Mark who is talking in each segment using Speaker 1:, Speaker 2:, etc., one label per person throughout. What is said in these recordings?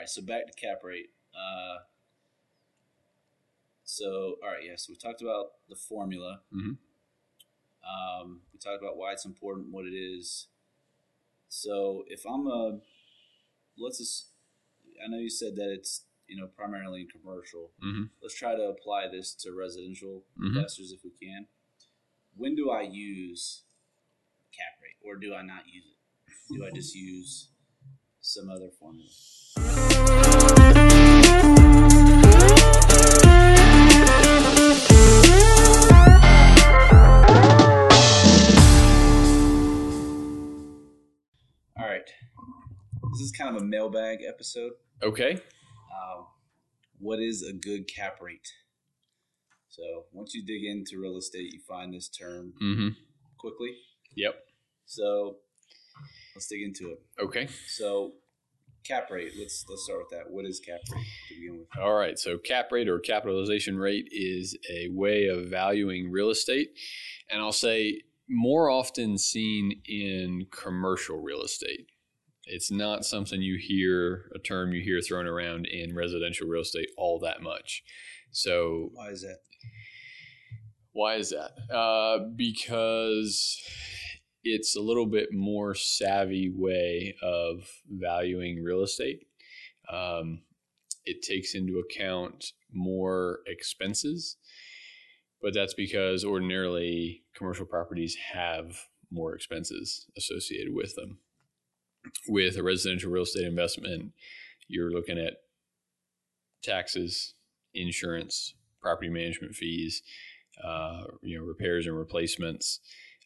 Speaker 1: right, so back to cap rate. Uh, so all right, yes, yeah, so we talked about the formula.
Speaker 2: Mhm.
Speaker 1: Um, we talked about why it's important, what it is. So if I'm a, let's just, I know you said that it's you know primarily in commercial.
Speaker 2: Mhm.
Speaker 1: Let's try to apply this to residential
Speaker 2: Mhm.
Speaker 1: investors if we can. When do I use cap rate, or do I not use it? Do I just use some other formula? All right. This is kind of a mailbag episode.
Speaker 2: Okay.
Speaker 1: Um, what is a good cap rate? So once you dig into real estate, you find this term
Speaker 2: Mm-hmm.
Speaker 1: quickly.
Speaker 2: Yep.
Speaker 1: So let's dig into it.
Speaker 2: Okay.
Speaker 1: So cap rate. Let's let's start with that. What is cap rate to begin with?
Speaker 2: All right. So cap rate or capitalization rate is a way of valuing real estate, and I'll say more often seen in commercial real estate. It's not something you hear a term you hear thrown around in residential real estate all that much. So
Speaker 1: Why is that?
Speaker 2: Why is that? Uh, because it's a little bit more savvy way of valuing real estate. Um, it takes into account more expenses, but that's because ordinarily commercial properties have more expenses associated with them. With a residential real estate investment, you're looking at taxes, insurance, property management fees, uh, you know, repairs and replacements.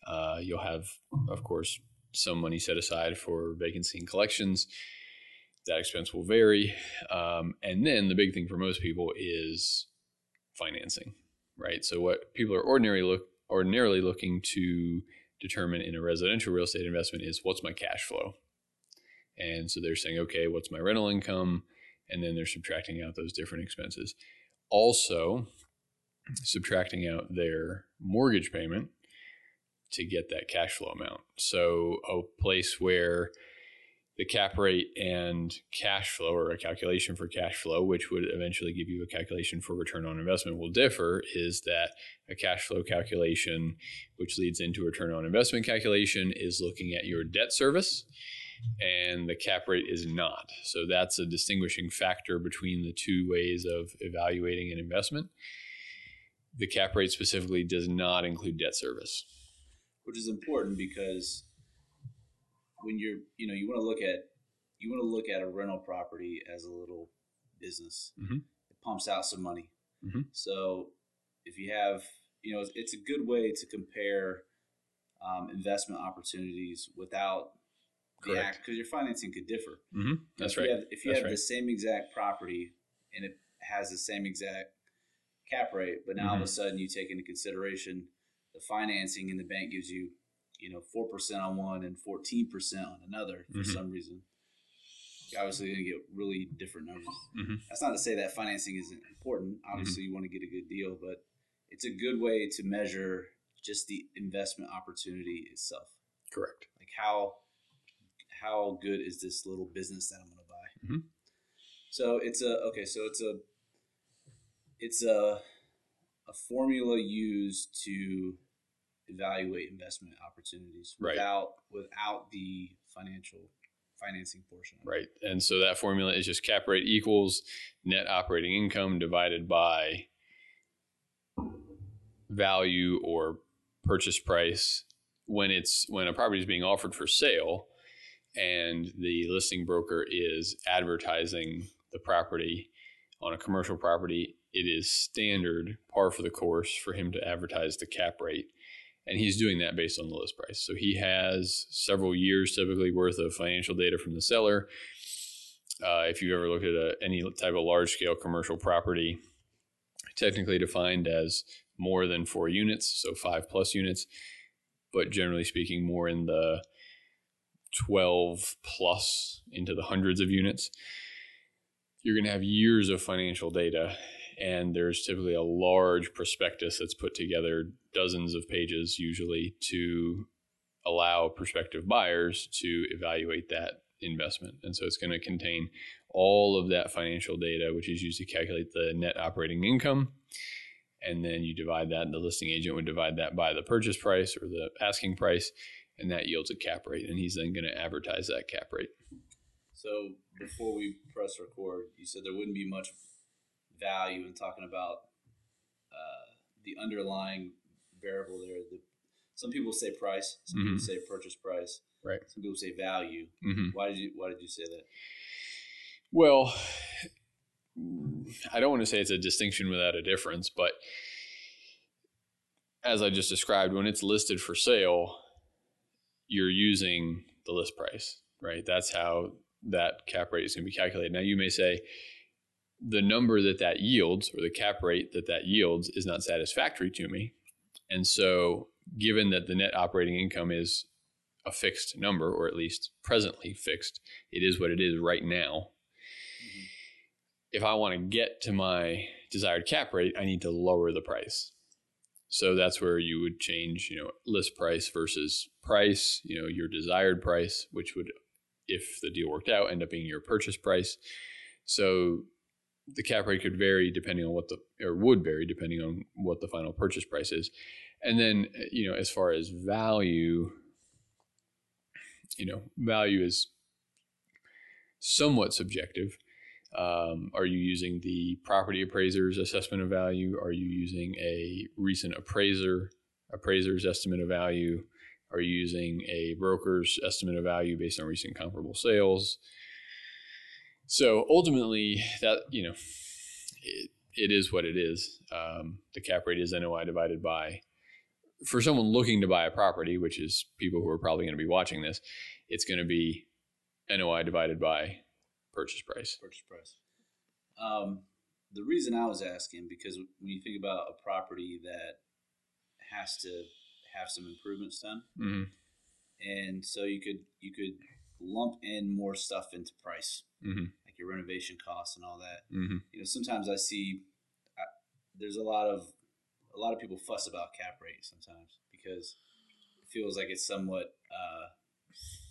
Speaker 2: Uh, you'll have, of course, some money set aside for vacancy and collections. That expense will vary. Um, and then the big thing for most people is financing, right? So what people are ordinarily look ordinarily looking to determine in a residential real estate investment is what's my cash flow. And so they're saying, okay, what's my rental income? And then they're subtracting out those different expenses. Also, subtracting out their mortgage payment to get that cash flow amount. So, a place where the cap rate and cash flow, or a calculation for cash flow, which would eventually give you a calculation for return on investment, will differ is that a cash flow calculation, which leads into a return on investment calculation, is looking at your debt service and the cap rate is not. So that's a distinguishing factor between the two ways of evaluating an investment. The cap rate specifically does not include debt service.
Speaker 1: Which is important because when you're you know you want to look at you want to look at a rental property as a little business.
Speaker 2: Mhm.
Speaker 1: It pumps out some money.
Speaker 2: Mhm.
Speaker 1: So if you have you know it's, it's a good way to compare um, investment opportunities without the
Speaker 2: Correct.
Speaker 1: act because your financing could differ.
Speaker 2: Mm-hmm. That's
Speaker 1: if
Speaker 2: right.
Speaker 1: You have, if you
Speaker 2: That's
Speaker 1: have
Speaker 2: right.
Speaker 1: the same exact property and it has the same exact cap rate, but now all of
Speaker 2: Mm-hmm.
Speaker 1: a sudden you take into consideration the financing and the bank gives you, you know, four percent on one and fourteen percent on another for
Speaker 2: Mhm.
Speaker 1: some reason. You're obviously going to get really different numbers.
Speaker 2: Mhm.
Speaker 1: That's not to say that financing isn't important. Obviously,
Speaker 2: Mm-hmm.
Speaker 1: you want to get a good deal, but it's a good way to measure just the investment opportunity itself.
Speaker 2: Correct.
Speaker 1: Like how how good is this little business that I'm going to buy?
Speaker 2: Mhm.
Speaker 1: So it's a okay. So it's a it's a a formula used to evaluate investment opportunities
Speaker 2: Right.
Speaker 1: without without the financial financing portion.
Speaker 2: Right. And so that formula is just cap rate equals net operating income divided by value or purchase price when it's when a property is being offered for sale and the listing broker is advertising the property on a commercial property it is standard par for the course for him to advertise the cap rate. And he's doing that based on the list price. So he has several years typically worth of financial data from the seller. Uh, if you've ever looked at a, any type of large scale commercial property technically defined as more than four units so five plus units but generally speaking more in the 12 plus into the hundreds of units you're going to have years of financial data and there's typically a large prospectus that's put together dozens of pages usually to allow prospective buyers to evaluate that investment. And so it's going to contain all of that financial data, which is used to calculate the net operating income. And then you divide that, and the listing agent would divide that by the purchase price or the asking price, and that yields a cap rate. And he's then going to advertise that cap rate.
Speaker 1: So before we press record, you said there wouldn't be much value and talking about uh, the underlying variable there. The, some people say price, some mm-hmm. people say purchase price,
Speaker 2: right?
Speaker 1: Some people say value. Mm-hmm. Why did you Why did you say that?
Speaker 2: Well, I don't want to say it's a distinction without a difference, but as I just described, when it's listed for sale, you're using the list price, right? That's how that cap rate is going to be calculated. Now, you may say the number that that yields or the cap rate that that yields is not satisfactory to me. And so, given that the net operating income is a fixed number, or at least presently fixed, it is what it is right now. Mm-hmm. If I want to get to my desired cap rate, I need to lower the price. So that's where you would change, you know, list price versus price, you know, your desired price, which would if the deal worked out, end up being your purchase price. So the cap rate could vary depending on what the or would vary depending on what the final purchase price is. And then you know, as far as value, you know, value is somewhat subjective. Um, are you using the property appraiser's assessment of value? Are you using a recent appraiser appraiser's estimate of value? Are you using a broker's estimate of value based on recent comparable sales? So ultimately, that you know, it, it is what it is. Um, the cap rate is NOI divided by. For someone looking to buy a property, which is people who are probably going to be watching this, it's going to be NOI divided by purchase price.
Speaker 1: Purchase price. Um, the reason I was asking because when you think about a property that has to have some improvements done, mm-hmm. and so you could you could lump in more stuff into price, mm-hmm. like your renovation costs and all that. Mm-hmm. You know, sometimes I see I, there's a lot of a lot of people fuss about cap rate sometimes because it feels like it's somewhat uh,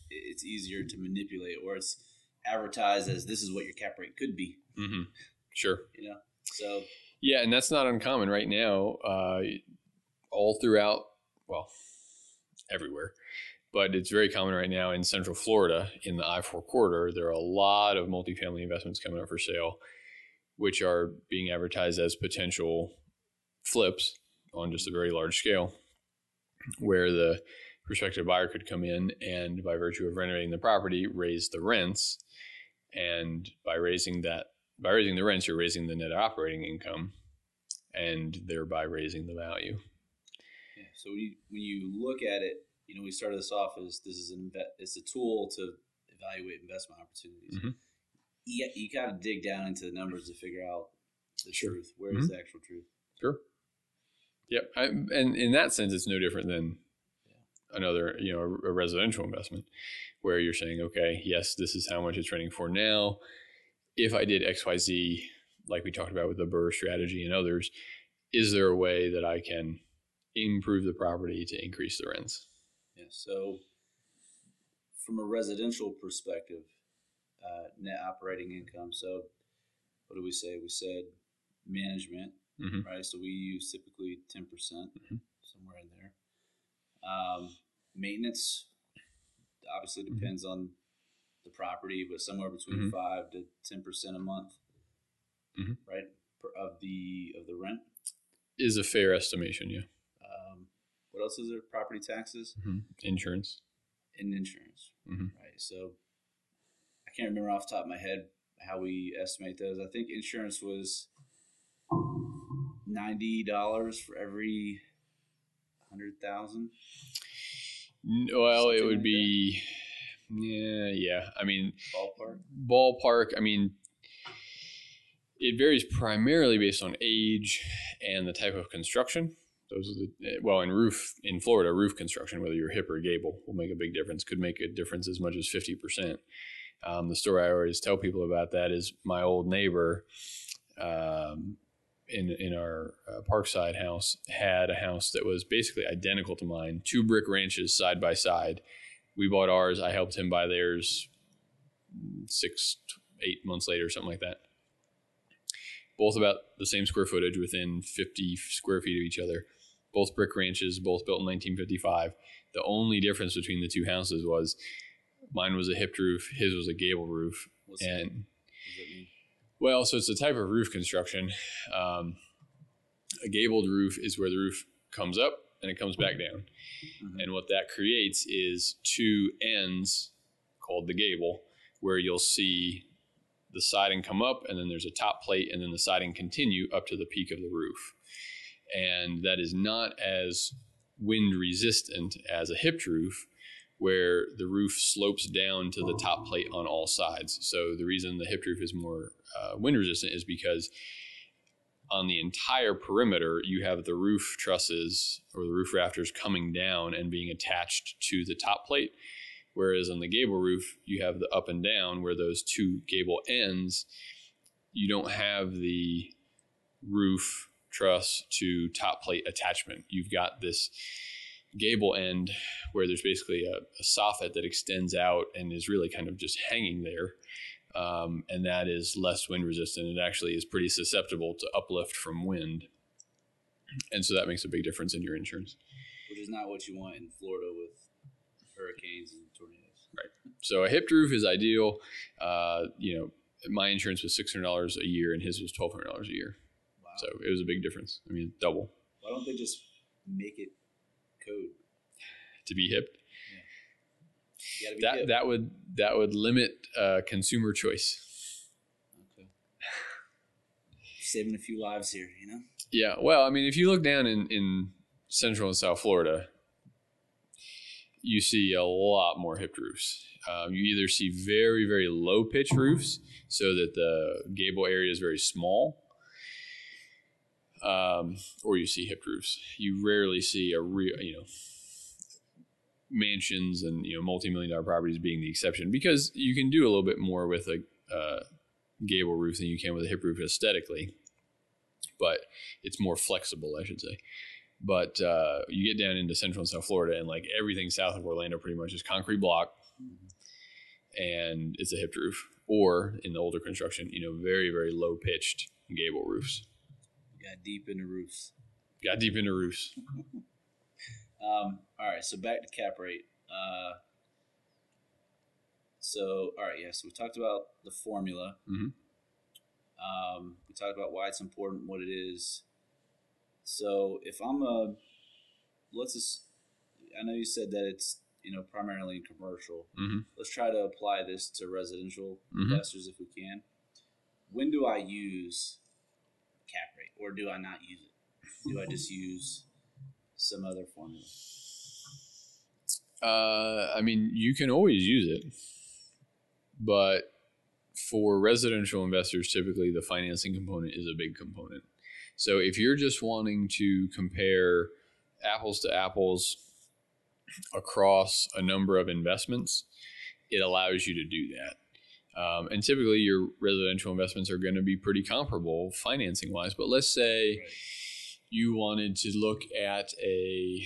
Speaker 1: it's easier to manipulate or it's advertised as this is what your cap rate could be.
Speaker 2: Mm-hmm. Sure.
Speaker 1: You know, so
Speaker 2: yeah, and that's not uncommon right now. Uh, all throughout well, everywhere. But it's very common right now in Central Florida in the I 4 corridor. There are a lot of multifamily investments coming up for sale, which are being advertised as potential flips on just a very large scale, where the prospective buyer could come in and, by virtue of renovating the property, raise the rents. And by raising that, by raising the rents, you're raising the net operating income and thereby raising the value.
Speaker 1: Yeah, So when you when you look at it, you know, we started this off as this is an it's a tool to evaluate investment opportunities. Mm-hmm. You, you got to dig down into the numbers to figure out the sure. truth. Where mm-hmm. is the actual truth?
Speaker 2: Sure. Yep. I, and in that sense, it's no different than yeah. another, you know, a, a residential investment where you're saying, okay, yes, this is how much it's running for now. If I did X, Y, Z, like we talked about with the BRRRR strategy and others, is there a way that I can improve the property to increase the rents.
Speaker 1: Yeah. So, from a residential perspective, uh, net operating income. So, what do we say? We said management, mm-hmm. right? So we use typically ten percent, mm-hmm. somewhere in there. Um, maintenance obviously mm-hmm. depends mm-hmm. on the property, but somewhere between mm-hmm. five to ten percent a month, mm-hmm. right? Of the of the rent
Speaker 2: is a fair estimation. Yeah.
Speaker 1: What else is there? Property taxes,
Speaker 2: mm-hmm. insurance,
Speaker 1: and insurance. Mm-hmm. Right. So I can't remember off the top of my head how we estimate those. I think insurance was ninety dollars for every hundred thousand.
Speaker 2: Well, Something it would like be, that. yeah, yeah. I mean,
Speaker 1: ballpark.
Speaker 2: Ballpark. I mean, it varies primarily based on age and the type of construction. Those are the well in roof in Florida, roof construction, whether you're hip or gable, will make a big difference. Could make a difference as much as fifty percent. Um, the story I always tell people about that is my old neighbor um, in in our uh, Parkside house had a house that was basically identical to mine, two brick ranches side by side. We bought ours. I helped him buy theirs six, eight months later, something like that. Both about the same square footage, within 50 square feet of each other. Both brick ranches, both built in 1955. The only difference between the two houses was mine was a hipped roof, his was a gable roof,
Speaker 1: What's
Speaker 2: and
Speaker 1: that mean?
Speaker 2: well, so it's a type of roof construction. Um, a gabled roof is where the roof comes up and it comes back down.
Speaker 1: Mhm.
Speaker 2: And what that creates is two ends called the gable, where you'll see the siding come up and then there's a top plate and then the siding continue up to the peak of the roof. And that is not as wind resistant as a hipped roof, where the roof slopes down to the top plate on all sides. So the reason the hipped roof is more uh, wind resistant is because on the entire perimeter, you have the roof trusses or the roof rafters coming down and being attached to the top plate. Whereas on the gable roof, you have the up and down where those two gable ends, you don't have the roof truss to top plate attachment. You've got this gable end where there's basically a, a soffit that extends out and is really kind of just hanging there. Um, and that is less wind resistant. It actually is pretty susceptible to uplift from wind. And so that makes a big difference in your insurance.
Speaker 1: Which is not what you want in Florida with hurricanes and tornadoes. Right.
Speaker 2: So a hipped roof is ideal. Uh, you know, my insurance was six hundred dollars a year, and his was twelve hundred dollars a year. So it was a big difference. I mean, double
Speaker 1: Why don't they just make it code?
Speaker 2: to be hipped.
Speaker 1: You gotta be
Speaker 2: That
Speaker 1: hip.
Speaker 2: that would that would limit uh, consumer choice.
Speaker 1: Okay. Saving a few lives here, you know?
Speaker 2: Yeah. Well, I mean, if you look down in in Central and South Florida, you see a lot more hip roofs. Um, you either see very very low pitch roofs, so that the gable area is very small. Um, or you see hipped roofs. You rarely see a real, you know, mansions and you know multi-million dollar properties being the exception because you can do a little bit more with a uh, gable roof than you can with a hip roof aesthetically, but it's more flexible, I should say. But uh, you get down into Central and South Florida, and like everything south of Orlando, pretty much is concrete block, and it's a hipped roof. Or in the older construction, you know, very very low pitched gable roofs.
Speaker 1: Got deep into roofs.
Speaker 2: Got deep into roofs.
Speaker 1: Um, all right, so back to cap rate. Uh, so, all right, yeah, so we talked about the formula.
Speaker 2: Mhm.
Speaker 1: Um, we talked about why it's important, what it is. So, if I'm a, let's just, I know you said that it's, you know, primarily in commercial.
Speaker 2: hmm
Speaker 1: Let's try to apply this to residential
Speaker 2: Mhm.
Speaker 1: investors if we can. When do I use or do I not use it? Do I just use some other formula?
Speaker 2: Uh, I mean, you can always use it, but for residential investors, typically the financing component is a big component. So if you're just wanting to compare apples to apples across a number of investments, it allows you to do that. Um, and typically, your residential investments are going to be pretty comparable financing wise. But let's say
Speaker 1: Right.
Speaker 2: you wanted to look at a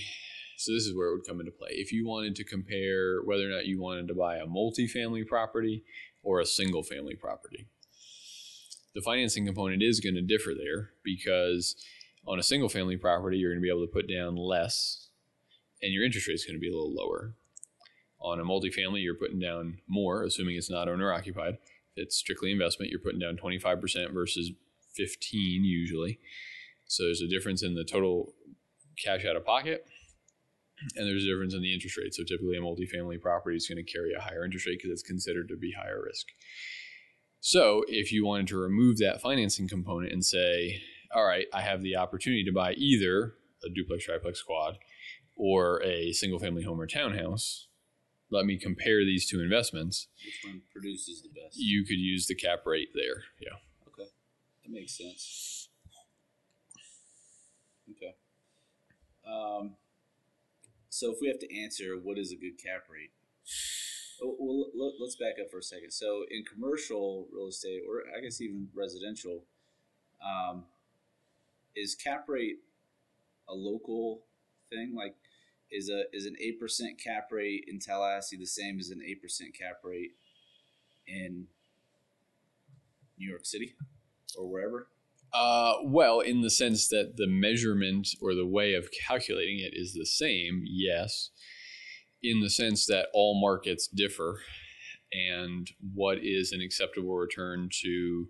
Speaker 2: so this is where it would come into play. If you wanted to compare whether or not you wanted to buy a multifamily property or a single family property, the financing component is going to differ there because on a single family property, you're going to be able to put down less and your interest rate is going to be a little lower. On a multifamily, you're putting down more, assuming it's not owner occupied. If it's strictly investment, you're putting down 25% versus 15 usually. So there's a difference in the total cash out of pocket, and there's a difference in the interest rate. So typically, a multifamily property is going to carry a higher interest rate because it's considered to be higher risk. So if you wanted to remove that financing component and say, all right, I have the opportunity to buy either a duplex, triplex, quad, or a single family home or townhouse, let me compare these two investments.
Speaker 1: Which one produces the best?
Speaker 2: You could use the cap rate there. Yeah.
Speaker 1: Okay, that makes sense. Okay. Um, so if we have to answer what is a good cap rate, oh, well, let, let's back up for a second. So in commercial real estate, or I guess even residential, um, is cap rate a local thing? Like, is a is an eight percent cap rate in Tallahassee the same as an eight percent cap rate in New York City or wherever?
Speaker 2: Uh, well, in the sense that the measurement or the way of calculating it is the same, yes. In the sense that all markets differ, and what is an acceptable return to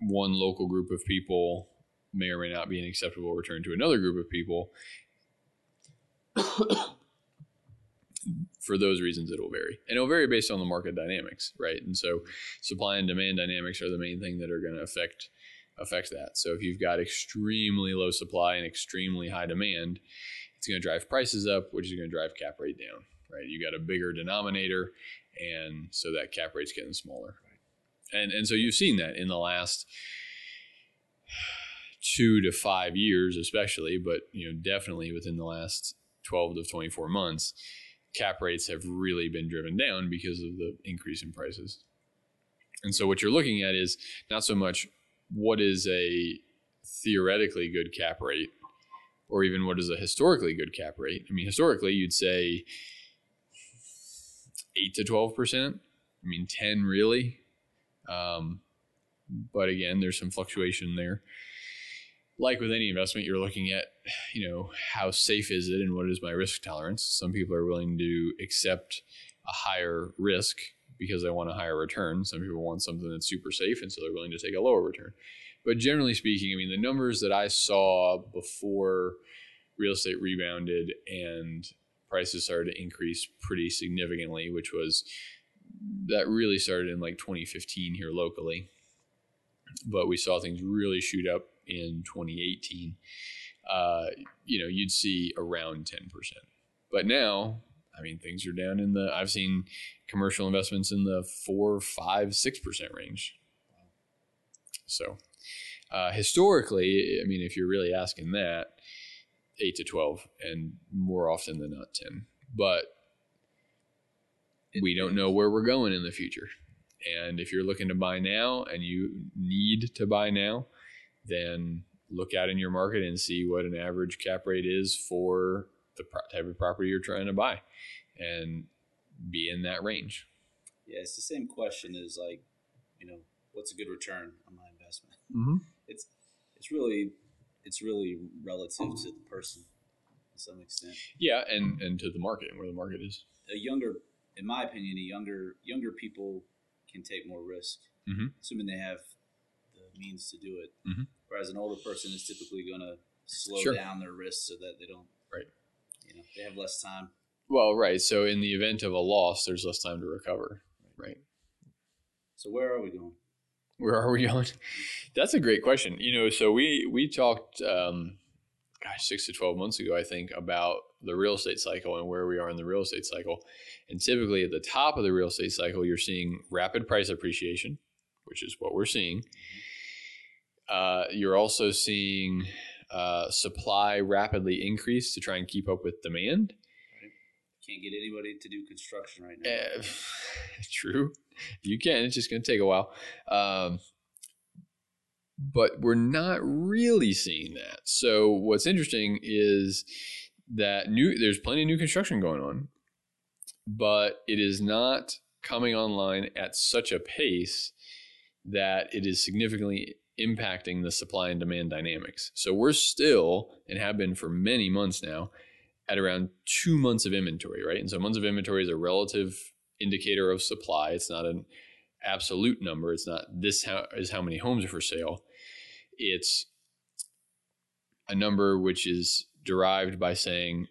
Speaker 2: one local group of people may or may not be an acceptable return to another group of people. For those reasons, it'll vary. And it'll vary based on the market dynamics, right? And so supply and demand dynamics are the main thing that are going to affect affect that. So if you've got extremely low supply and extremely high demand, it's going to drive prices up, which is going to drive cap rate down, right? You got a bigger denominator, and so that cap rate's getting smaller. And and so you've seen that in the last two to five years, especially, but you know definitely within the last twelve to twenty four months, cap rates have really been driven down because of the increase in prices. And so what you're looking at is not so much what is a theoretically good cap rate or even what is a historically good cap rate. I mean, historically, you'd say 8 to 12%. I mean, 10 really. Um, but again, there's some fluctuation there. Like with any investment, you're looking at, you know, how safe is it and what is my risk tolerance. Some people are willing to accept a higher risk because they want a higher return. Some people want something that's super safe, and so they're willing to take a lower return. But generally speaking, I mean, the numbers that I saw before real estate rebounded and prices started to increase pretty significantly, which was that really started in like 2015 here locally. But we saw things really shoot up in 2018. Uh, you know, you'd see around 10%. But now, I mean, things are down in the, I've seen commercial investments in the four, five, six percent range. So, uh, historically, I mean, if you're really asking that, eight to 12, and more often than not, 10. But we don't know where we're going in the future. And if you're looking to buy now and you need to buy now, then look out in your market and see what an average cap rate is for the type of property you're trying to buy and be in that range.
Speaker 1: Yeah, it's the same question as like, you know, what's a good return on my investment?
Speaker 2: Mm-hmm.
Speaker 1: It's it's really it's really relative to the person to some extent.
Speaker 2: Yeah, and and to the market and where the market is.
Speaker 1: A younger, in my opinion, a younger younger people can take more risk,
Speaker 2: mm-hmm.
Speaker 1: assuming they have means to do it.
Speaker 2: Mm-hmm.
Speaker 1: Whereas an older person is typically going to slow
Speaker 2: Sure.
Speaker 1: down their risk so that they don't.
Speaker 2: Right.
Speaker 1: You know, they have less time.
Speaker 2: Well, right. So in the event of a loss, there's less time to recover. Right.
Speaker 1: So where are we going?
Speaker 2: Where are we going? That's a great question. You know, so we we talked, um, gosh, six to twelve months ago, I think, about the real estate cycle and where we are in the real estate cycle. And typically, at the top of the real estate cycle, you're seeing rapid price appreciation, which is what we're seeing. Uh, you're also seeing uh, supply rapidly increase to try and keep up with demand.
Speaker 1: Can't get anybody to do construction right now.
Speaker 2: Uh, true. You can. It's just going to take a while. Um, but we're not really seeing that. So what's interesting is that new there's plenty of new construction going on, but it is not coming online at such a pace that it is significantly impacting the supply and demand dynamics. So we're still and have been for many months now at around two months of inventory, right? And so months of inventory is a relative indicator of supply. It's not an absolute number. It's not this how, is how many homes are for sale. It's a number which is derived by saying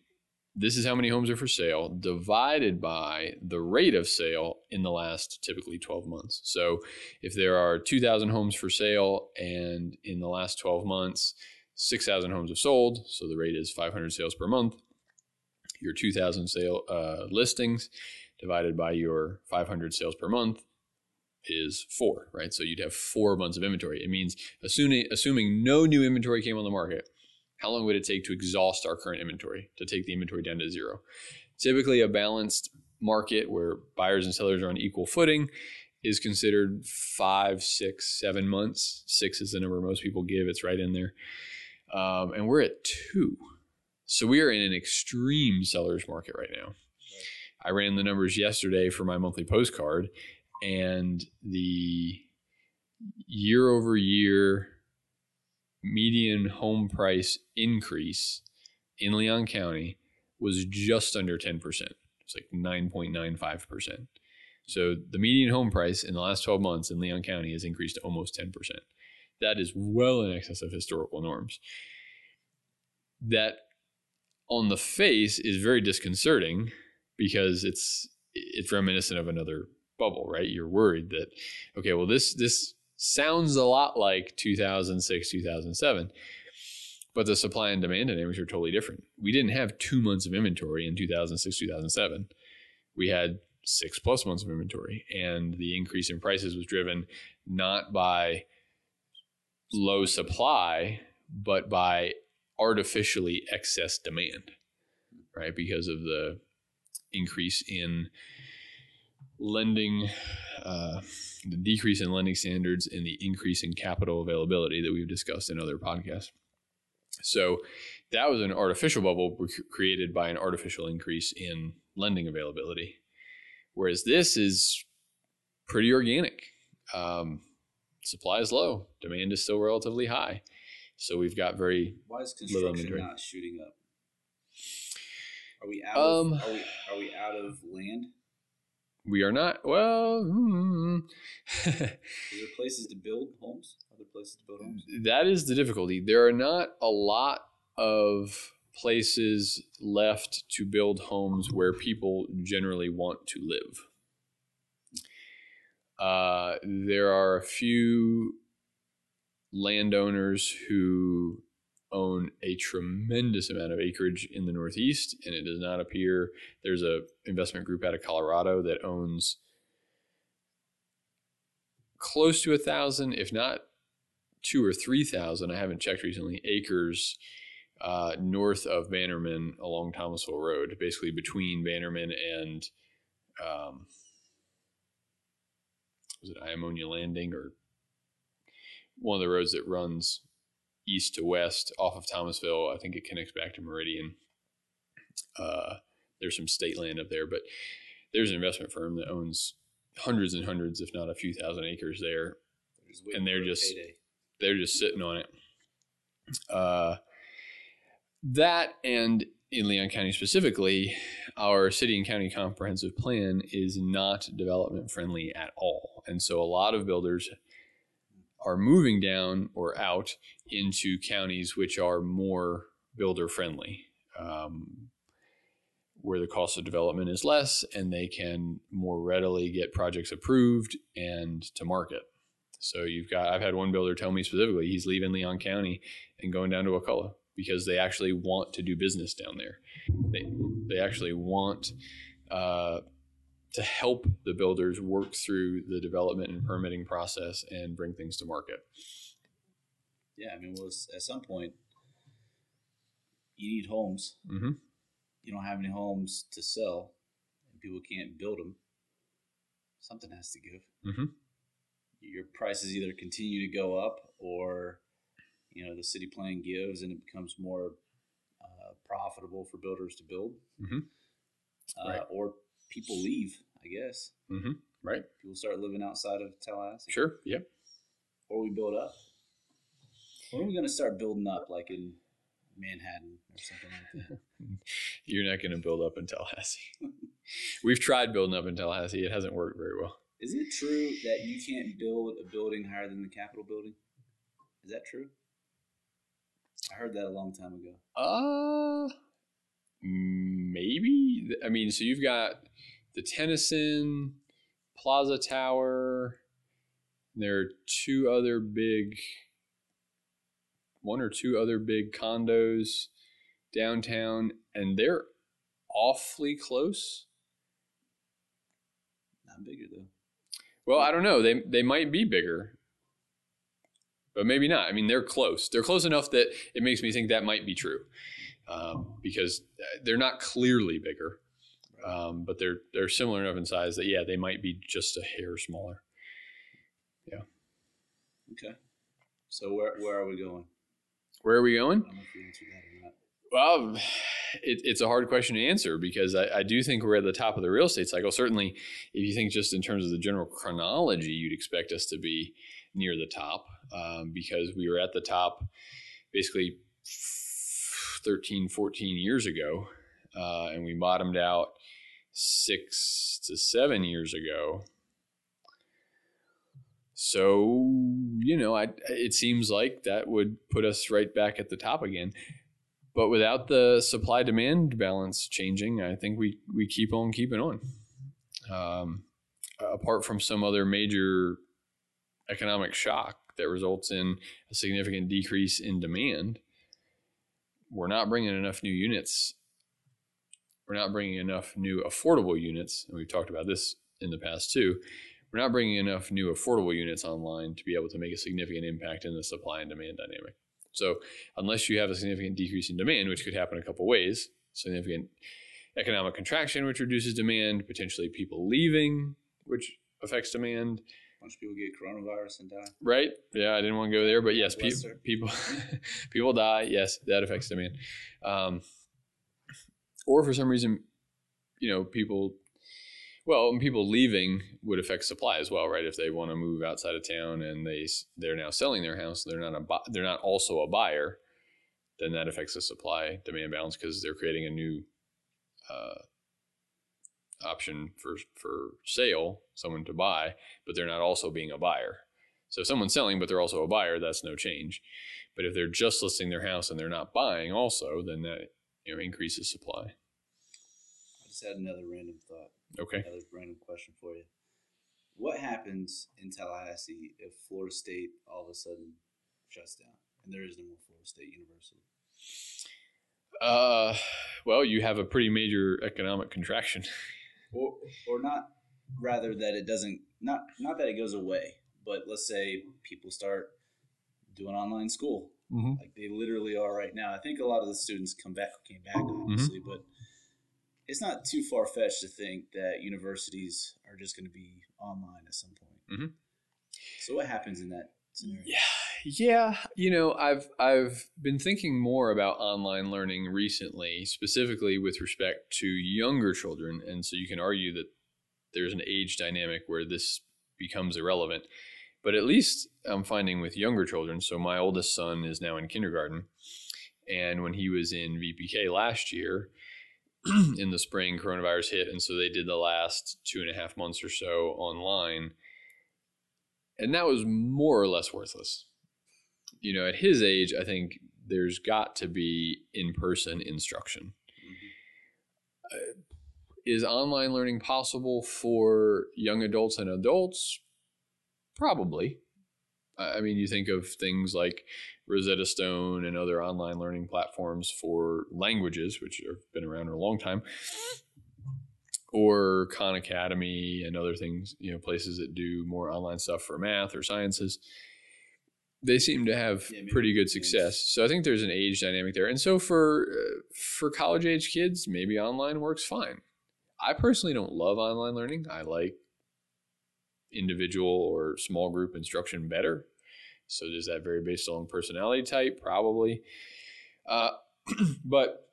Speaker 2: this is how many homes are for sale divided by the rate of sale in the last typically 12 months. So if there are 2,000 homes for sale and in the last 12 months, 6,000 homes have sold, so the rate is 500 sales per month. Your 2,000 sale uh, listings divided by your 500 sales per month is four, right? So you'd have four months of inventory. It means assuming assuming no new inventory came on the market, how long would it take to exhaust our current inventory to take the inventory down to zero? Typically, a balanced market where buyers and sellers are on equal footing is considered five, six, seven months. Six is the number most people give. It's right in there, um, and we're at two. So we are in an extreme seller's market right now. I ran the numbers yesterday for my monthly postcard, and the year over year median home price increase in Leon County was just under 10%. It's like 9.95%. So the median home price in the last 12 months in Leon County has increased to almost 10%. That is well in excess of historical norms. That on the face is very disconcerting because it's it's reminiscent of another bubble, right? You're worried that okay, well this this sounds a lot like 2006, 2007. But the supply and demand dynamics are totally different. We didn't have 2 months of inventory in 2006, 2007. We had 6 plus months of inventory and the increase in prices was driven not by low supply, but by artificially excess demand, right? Because of the increase in lending, uh, the decrease in lending standards, and the increase in capital availability that we've discussed in other podcasts. So that was an artificial bubble created by an artificial increase in lending availability. Whereas this is pretty organic. Um, supply is low, demand is still relatively high. So we've got very
Speaker 1: why is construction not shooting up? Are we out?
Speaker 2: Um,
Speaker 1: of, are we are we out of land?
Speaker 2: We are not. Well, hmm.
Speaker 1: is there places to build homes? Are there places to build homes?
Speaker 2: That is the difficulty. There are not a lot of places left to build homes where people generally want to live. Uh, there are a few landowners who own a tremendous amount of acreage in the Northeast, and it does not appear there's a investment group out of Colorado that owns close to a thousand, if not two or three thousand. I haven't checked recently. Acres uh, north of Bannerman along Thomasville Road, basically between Bannerman and um, was it Iamonia Landing or one of the roads that runs east to west off of Thomasville. I think it connects back to Meridian. Uh, there's some state land up there, but there's an investment firm that owns hundreds and hundreds, if not a few thousand acres there, and they're just payday. they're just sitting on it. Uh, that and in Leon County specifically, our city and county comprehensive plan is not development friendly at all, and so a lot of builders are moving down or out into counties which are more builder friendly, um, where the cost of development is less and they can more readily get projects approved and to market. So you've got, I've had one builder tell me specifically he's leaving Leon County and going down to Wakulla because they actually want to do business down there. They, they actually want uh, to help the builders work through the development and permitting process and bring things to market.
Speaker 1: Yeah, I mean, well, at some point, you need homes.
Speaker 2: Mm-hmm.
Speaker 1: You don't have any homes to sell, and people can't build them. Something has to give.
Speaker 2: Mm-hmm.
Speaker 1: Your prices either continue to go up, or you know the city plan gives, and it becomes more uh, profitable for builders to build.
Speaker 2: Mm-hmm.
Speaker 1: Uh, right. Or people leave, I guess.
Speaker 2: Mm-hmm. Right.
Speaker 1: People start living outside of Tallahassee.
Speaker 2: Sure. Yep.
Speaker 1: Or we build up. When are we going to start building up, like in Manhattan or something like that?
Speaker 2: You're not going to build up in Tallahassee. We've tried building up in Tallahassee. It hasn't worked very well.
Speaker 1: Is it true that you can't build a building higher than the Capitol building? Is that true? I heard that a long time ago.
Speaker 2: Uh, maybe. I mean, so you've got the Tennyson Plaza Tower. There are two other big, one or two other big condos downtown, and they're awfully close.
Speaker 1: Not bigger though.
Speaker 2: Well, I don't know. They they might be bigger, but maybe not. I mean, they're close. They're close enough that it makes me think that might be true, um, because they're not clearly bigger um, but they're they're similar enough in size that yeah, they might be just a hair smaller. Yeah.
Speaker 1: Okay. So where where are we going?
Speaker 2: Where are we going?
Speaker 1: Well,
Speaker 2: it, it's a hard question to answer because I, I, do think we're at the top of the real estate cycle. Certainly, if you think just in terms of the general chronology, you'd expect us to be near the top um, because we were at the top basically 13, 14 years ago, uh, and we bottomed out six to seven years ago. So, you know, I, it seems like that would put us right back at the top again. But without the supply demand balance changing, I think we, we keep on keeping on. Um, apart from some other major economic shock that results in a significant decrease in demand, we're not bringing enough new units. We're not bringing enough new affordable units. And we've talked about this in the past too. We're not bringing enough new affordable units online to be able to make a significant impact in the supply and demand dynamic. So, unless you have a significant decrease in demand, which could happen a couple ways, significant economic contraction, which reduces demand, potentially people leaving, which affects demand,
Speaker 1: bunch of people get coronavirus and die.
Speaker 2: Right? Yeah, I didn't want to go there, but yes, pe- people people die. Yes, that affects demand. Um, or for some reason, you know, people. Well, people leaving would affect supply as well, right? If they want to move outside of town and they they're now selling their house, they're not a they're not also a buyer, then that affects the supply demand balance because they're creating a new uh, option for for sale, someone to buy, but they're not also being a buyer. So if someone's selling, but they're also a buyer, that's no change. But if they're just listing their house and they're not buying, also, then that you know increases supply.
Speaker 1: I just had another random thought.
Speaker 2: Okay.
Speaker 1: Another random question for you. What happens in Tallahassee if Florida State all of a sudden shuts down and there is no more Florida State University?
Speaker 2: Uh, well, you have a pretty major economic contraction.
Speaker 1: or or not rather that it doesn't not not that it goes away, but let's say people start doing online school mm-hmm. like they literally are right now. I think a lot of the students come back came back mm-hmm. obviously, mm-hmm. but it's not too far fetched to think that universities are just going to be online at some point. Mm-hmm. So what happens in that scenario?
Speaker 2: Yeah, yeah, you know, I've I've been thinking more about online learning recently, specifically with respect to younger children, and so you can argue that there's an age dynamic where this becomes irrelevant. But at least I'm finding with younger children. So my oldest son is now in kindergarten, and when he was in VPK last year, in the spring, coronavirus hit, and so they did the last two and a half months or so online, and that was more or less worthless you know, at his age, I think there's got to be in person instruction. Uh, is online learning possible for young adults and adults? Probably. I mean, you think of things like Rosetta Stone and other online learning platforms for languages, which have been around for a long time, or Khan Academy and other things, you know, places that do more online stuff for math or sciences they seem to have yeah, pretty good success. So I think there's an age dynamic there. And so for uh, for college age kids, maybe online works fine. I personally don't love online learning. I like individual or small group instruction better. So does that vary based on personality type? Probably. Uh, but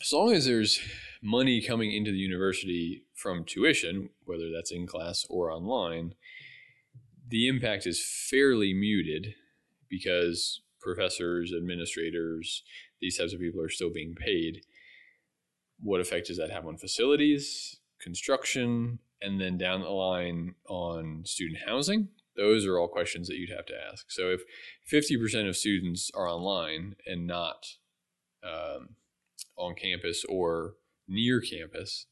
Speaker 2: as long as there's money coming into the university from tuition, whether that's in class or online, the impact is fairly muted because professors, administrators, these types of people are still being paid. What effect does that have on facilities, construction, and then down the line on student housing? Those are all questions that you'd have to ask. So if 50% of students are online and not um, on campus or near campus,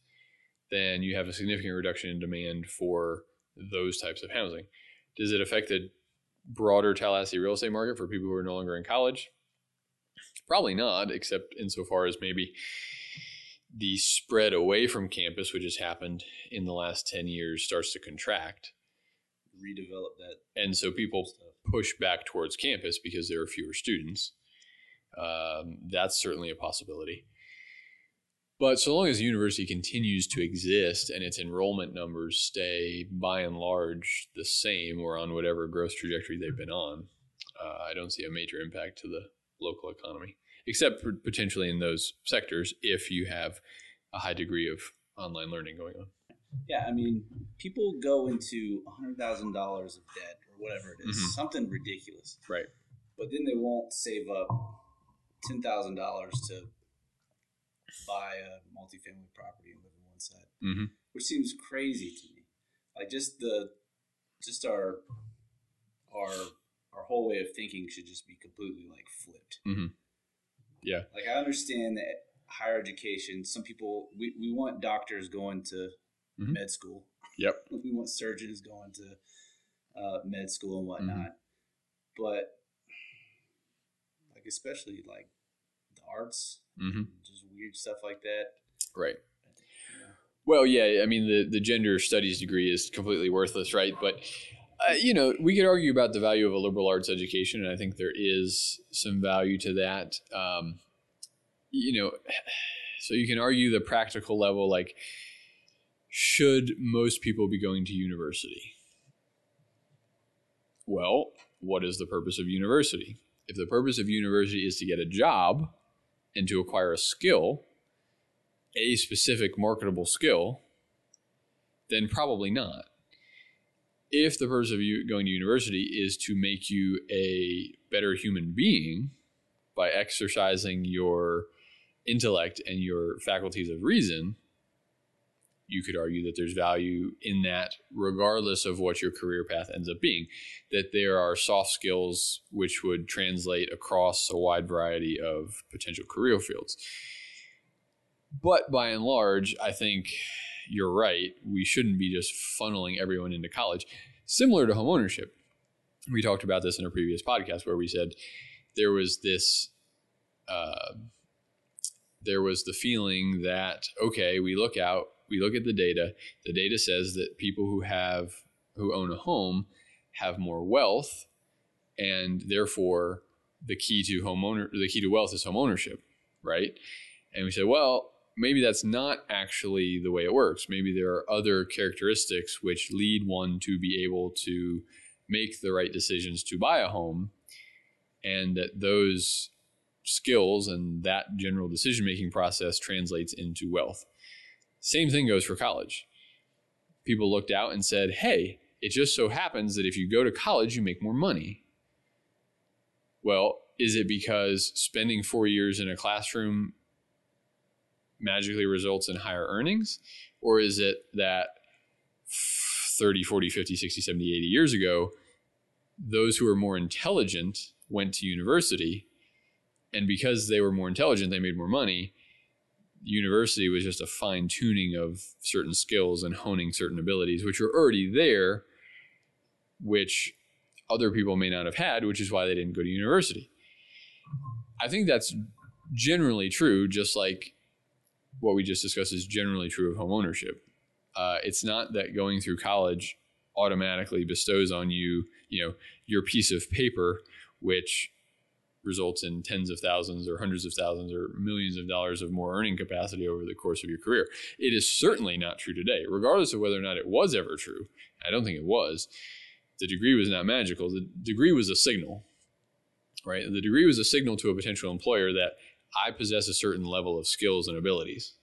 Speaker 2: then you have a significant reduction in demand for those types of housing. Does it affect the broader Tallahassee real estate market for people who are no longer in college? Probably not, except insofar as maybe the spread away from campus, which has happened in the last 10 years, starts to contract.
Speaker 1: Redevelop that.
Speaker 2: And so people stuff. push back towards campus because there are fewer students. Um, that's certainly a possibility. But so long as the university continues to exist and its enrollment numbers stay by and large the same or on whatever growth trajectory they've been on, uh, I don't see a major impact to the local economy. except for potentially in those sectors if you have a high degree of online learning going on.
Speaker 1: Yeah, I mean, people go into hundred thousand dollars of debt or whatever it is,
Speaker 2: Mhm.
Speaker 1: something ridiculous,
Speaker 2: Right.
Speaker 1: but then they won't save up ten thousand dollars to buy a multifamily property and live on one side,
Speaker 2: Mm-hmm.
Speaker 1: which seems crazy to me. Like just the, just our, our, our whole way of thinking should just be completely like flipped.
Speaker 2: Mhm. Yeah.
Speaker 1: Like I understand that higher education, some people we, we want doctors going to
Speaker 2: Mhm.
Speaker 1: med school.
Speaker 2: Yep.
Speaker 1: We want surgeons going to uh, med school and whatnot.
Speaker 2: Mm-hmm.
Speaker 1: But like especially like arts,
Speaker 2: Mm-hmm.
Speaker 1: just weird stuff like that.
Speaker 2: Right. Well, yeah, I mean, the, the gender studies degree is completely worthless, right? But, uh, you know, we could argue about the value of a liberal arts education, and I think there is some value to that. Um, you know, so you can argue the practical level, like, should most people be going to university? Well, what is the purpose of university? If the purpose of university is to get a job and to acquire a skill, a specific marketable skill, then probably not. If the purpose of you going to university is to make you a better human being by exercising your intellect and your faculties of reason, you could argue that there's value in that regardless of what your career path ends up being that there are soft skills which would translate across a wide variety of potential career fields but by and large, I think you're right. We shouldn't be just funneling everyone into college. Similar to home ownership, we talked about this in a previous podcast where we said there was this, uh, there was the feeling that okay, we look out, we look at the data. The data says that people who have who own a home have more wealth, and therefore the key to homeowner the key to wealth is home ownership, right? And we say, well, maybe that's not actually the way it works. Maybe there are other characteristics which lead one to be able to make the right decisions to buy a home, and that those skills and that general decision making process translates into wealth. Same thing goes for college. People looked out and said, hey, it just so happens that if you go to college, you make more money. Well, is it because spending four years in a classroom magically results in higher earnings? Or is it that 30, 40, 50, 60, 70, 80 years ago, those who were more intelligent went to university, and because they were more intelligent, they made more money. University was just a fine tuning of certain skills and honing certain abilities, which were already there, which other people may not have had, which is why they didn't go to university. I think that's generally true, just like what we just discussed is generally true of home ownership. Uh, it's not that going through college automatically bestows on you, you know, your piece of paper, which results in tens of thousands or hundreds of thousands or millions of dollars of more earning capacity over the course of your career. It is certainly not true today, regardless of whether or not it was ever true. I don't think it was. The degree was not magical. The degree was a signal, right? The degree was a signal to a potential employer that I possess a certain level of skills and abilities.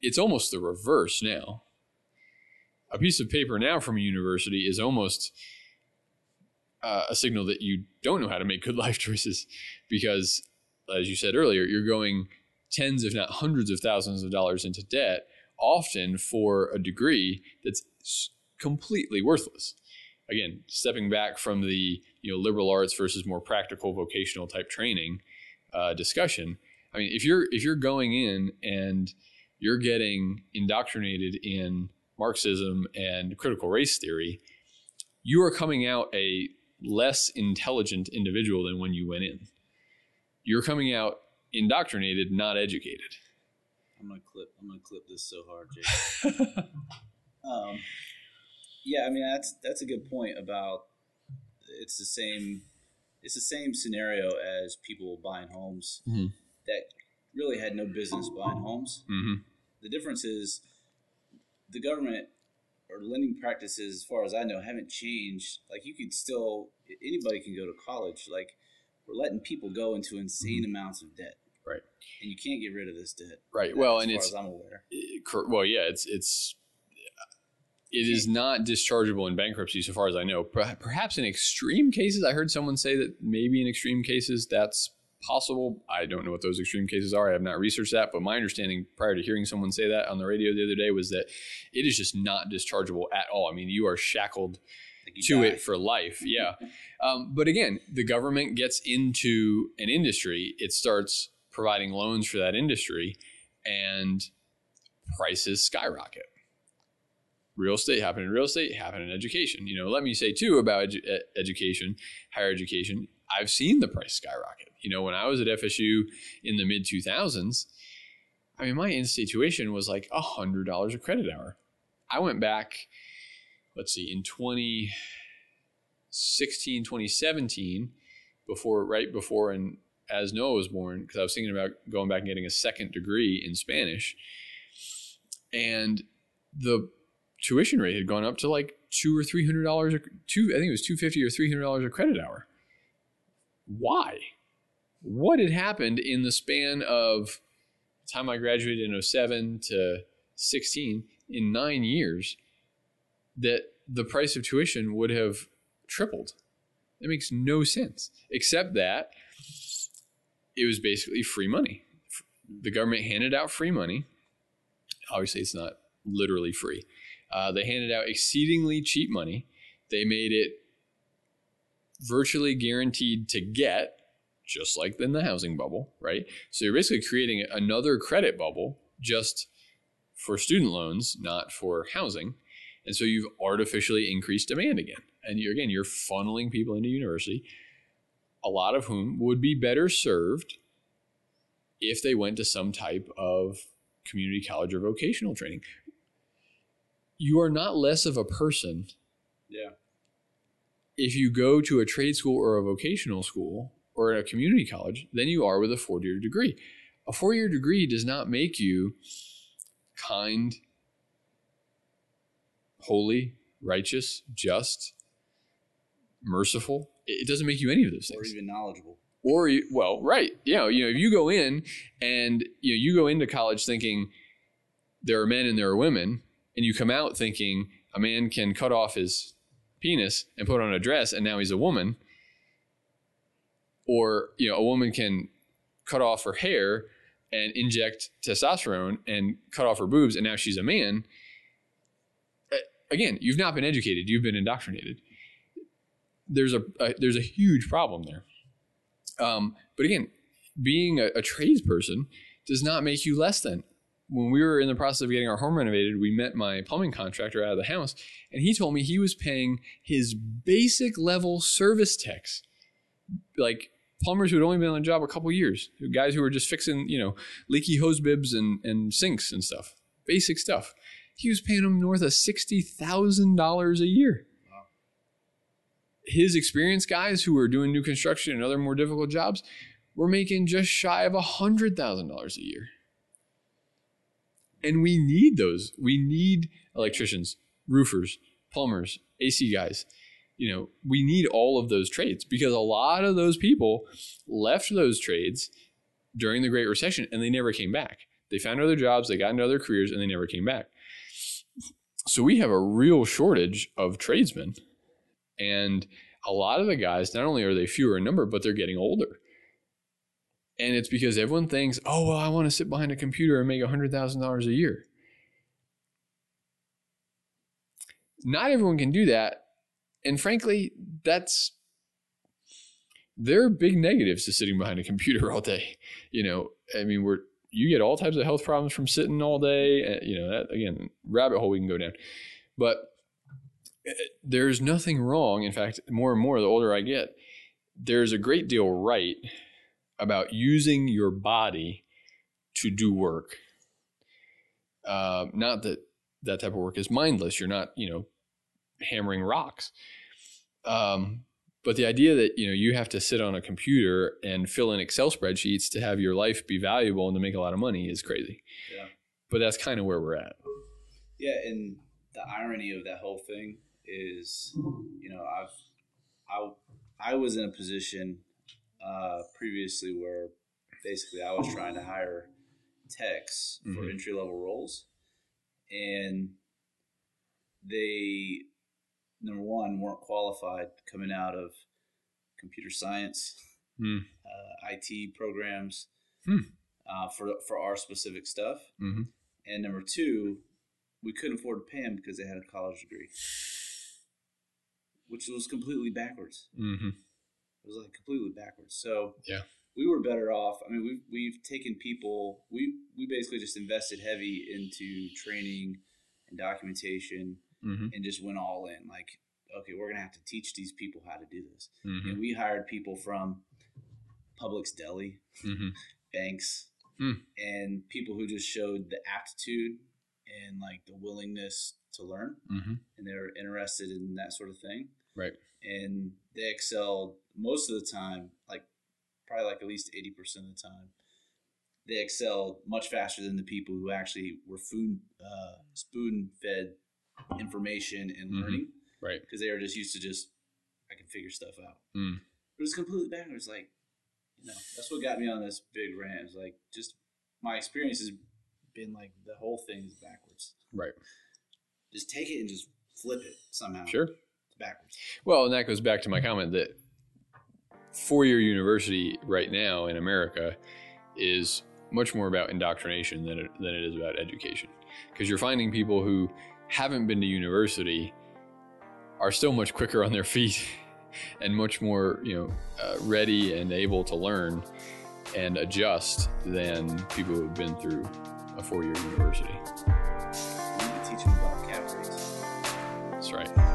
Speaker 2: It's almost the reverse now. A piece of paper now from a university is almost uh, a signal that you don't know how to make good life choices because, as you said earlier, you're going tens, if not hundreds of thousands of dollars into debt, often for a degree that's completely worthless. Again, stepping back from the you know liberal arts versus more practical vocational type training uh, discussion. I mean, if you're if you're going in and you're getting indoctrinated in Marxism and critical race theory, you are coming out a less intelligent individual than when you went in. You're coming out indoctrinated, not educated.
Speaker 1: I'm gonna clip. I'm gonna clip this so hard, Jake. um, yeah, I mean that's that's a good point about it's the same. It's the same scenario as people buying homes
Speaker 2: Mhm.
Speaker 1: that really had no business buying homes.
Speaker 2: Mm-hmm.
Speaker 1: The difference is the government or lending practices, as far as I know, haven't changed. Like you could still anybody can go to college. Like we're letting people go into insane
Speaker 2: Mm-hmm.
Speaker 1: amounts of debt.
Speaker 2: Right.
Speaker 1: And you can't get rid of this debt.
Speaker 2: Right. Well,
Speaker 1: as
Speaker 2: and
Speaker 1: far
Speaker 2: it's
Speaker 1: as I'm aware.
Speaker 2: it- well, yeah, it's it's it is not dischargeable in bankruptcy, so far as I know. Per- Perhaps in extreme cases, I heard someone say that maybe in extreme cases that's possible. I don't know what those extreme cases are. I have not researched that, but my understanding prior to hearing someone say that on the radio the other day was that it is just not dischargeable at all. I mean, you are shackled
Speaker 1: you
Speaker 2: to
Speaker 1: die.
Speaker 2: it for life. Yeah. Um, but again, the government gets into an industry, it starts providing loans for that industry, and prices skyrocket. Real estate happened in real estate, happened in education. You know, let me say too about edu- education, higher education. I've seen the price skyrocket. You know, when I was at FSU in the mid 2000s, I mean, my in-state tuition was like $100 a credit hour. I went back, let's see, in 2016, 2017, before, right before, and as Noah was born, because I was thinking about going back and getting a second degree in Spanish. And the tuition rate had gone up to like two or three hundred dollars two I think it was two fifty or three hundred dollars a credit hour. Why? What had happened in the span of the time I graduated in 07 to 16 in nine years that the price of tuition would have tripled? That makes no sense. Except that it was basically free money. The government handed out free money. Obviously, it's not literally free. Uh, they handed out exceedingly cheap money. They made it virtually guaranteed to get, just like in the housing bubble, right? So you're basically creating another credit bubble just for student loans, not for housing. And so you've artificially increased demand again. And you, again, you're funneling people into university, a lot of whom would be better served if they went to some type of community college or vocational training. You are not less of a person
Speaker 1: Yeah.
Speaker 2: If you go to a trade school or a vocational school or a community college than you are with a four year degree. A four year degree does not make you kind, holy, righteous, just, merciful. It doesn't make you any of those things.
Speaker 1: Or even knowledgeable.
Speaker 2: or you, well, right, you know, you know, if you go in and you know you go into college thinking there are men and there are women, and you come out thinking a man can cut off his penis and put on a dress, and now he's a woman, or you know, a woman can cut off her hair and inject testosterone and cut off her boobs, and now she's a man. Again, you've not been educated; you've been indoctrinated. There's a, a there's a huge problem there. Um, but again, being a, a tradesperson does not make you less than. When we were in the process of getting our home renovated, we met my plumbing contractor out of the house, and he told me he was paying his basic level service techs, like plumbers who had only been on the job a couple years, guys who were just fixing, you know, leaky hose bibs and, and sinks and stuff, basic stuff. He was paying them north of sixty thousand dollars a year his experienced guys who were doing new construction and other more difficult jobs were making just shy of a hundred thousand dollars a year. And we need those. We need electricians, roofers, plumbers, AC guys. You know, we need all of those trades because a lot of those people left those trades during the Great Recession and they never came back. They found other jobs, they got into other careers, and they never came back. So we have a real shortage of tradesmen. And a lot of the guys, not only are they fewer in number, but they're getting older. And it's because everyone thinks, oh, well, I want to sit behind a computer and make $100,000 a year. Not everyone can do that. And frankly, that's, there are big negatives to sitting behind a computer all day. You know, I mean, we're, you get all types of health problems from sitting all day. Uh, You know, that, again, rabbit hole we can go down. But there's nothing wrong. In fact, more and more, the older I get, there's a great deal right about using your body to do work. Uh, not that that type of work is mindless. You're not, you know, hammering rocks. Um, but the idea that you know you have to sit on a computer and fill in Excel spreadsheets to have your life be valuable and to make a lot of money is crazy.
Speaker 1: Yeah.
Speaker 2: But that's kind of where we're at.
Speaker 1: Yeah, and the irony of that whole thing is, you know, I've I I was in a position uh, previously where basically I was trying to hire techs for
Speaker 2: Mhm.
Speaker 1: entry level roles, and they number one weren't qualified coming out of computer science,
Speaker 2: Hmm.
Speaker 1: uh, IT programs
Speaker 2: Hmm.
Speaker 1: uh, for for our specific stuff,
Speaker 2: hmm
Speaker 1: and number two, we couldn't afford to pay them because they had a college degree, which was completely backwards.
Speaker 2: hmm
Speaker 1: It was like completely backwards. So
Speaker 2: Yeah.
Speaker 1: we were better off. I mean, we've we've taken people. We we basically just invested heavy into training and documentation,
Speaker 2: hmm
Speaker 1: and just went all in. Like, okay, we're gonna have to teach these people how to do this.
Speaker 2: hmm
Speaker 1: And we hired people from Publix Deli,
Speaker 2: hmm
Speaker 1: banks,
Speaker 2: Hmm.
Speaker 1: and people who just showed the aptitude and like the willingness to learn,
Speaker 2: hmm
Speaker 1: and they're interested in that sort of thing.
Speaker 2: Right.
Speaker 1: And they excelled most of the time, like probably like at least eighty percent of the time. They excelled much faster than the people who actually were food uh, spoon fed information and
Speaker 2: Mhm.
Speaker 1: learning
Speaker 2: Right.
Speaker 1: because they were just used to just I can figure stuff out.
Speaker 2: Mm.
Speaker 1: But it's completely backwards. Like you know, that's what got me on this big rant. Like just my experience has been like the whole thing is backwards.
Speaker 2: Right.
Speaker 1: Just take it and just flip it somehow.
Speaker 2: Sure.
Speaker 1: Backwards.
Speaker 2: Well, and that goes back to my comment that four-year university right now in America is much more about indoctrination than it, than it is about education, because you're finding people who haven't been to university are still much quicker on their feet and much more, you know, uh, ready and able to learn and adjust than people who have been through a four-year university.
Speaker 1: Teach them about cap rates.
Speaker 2: That's right.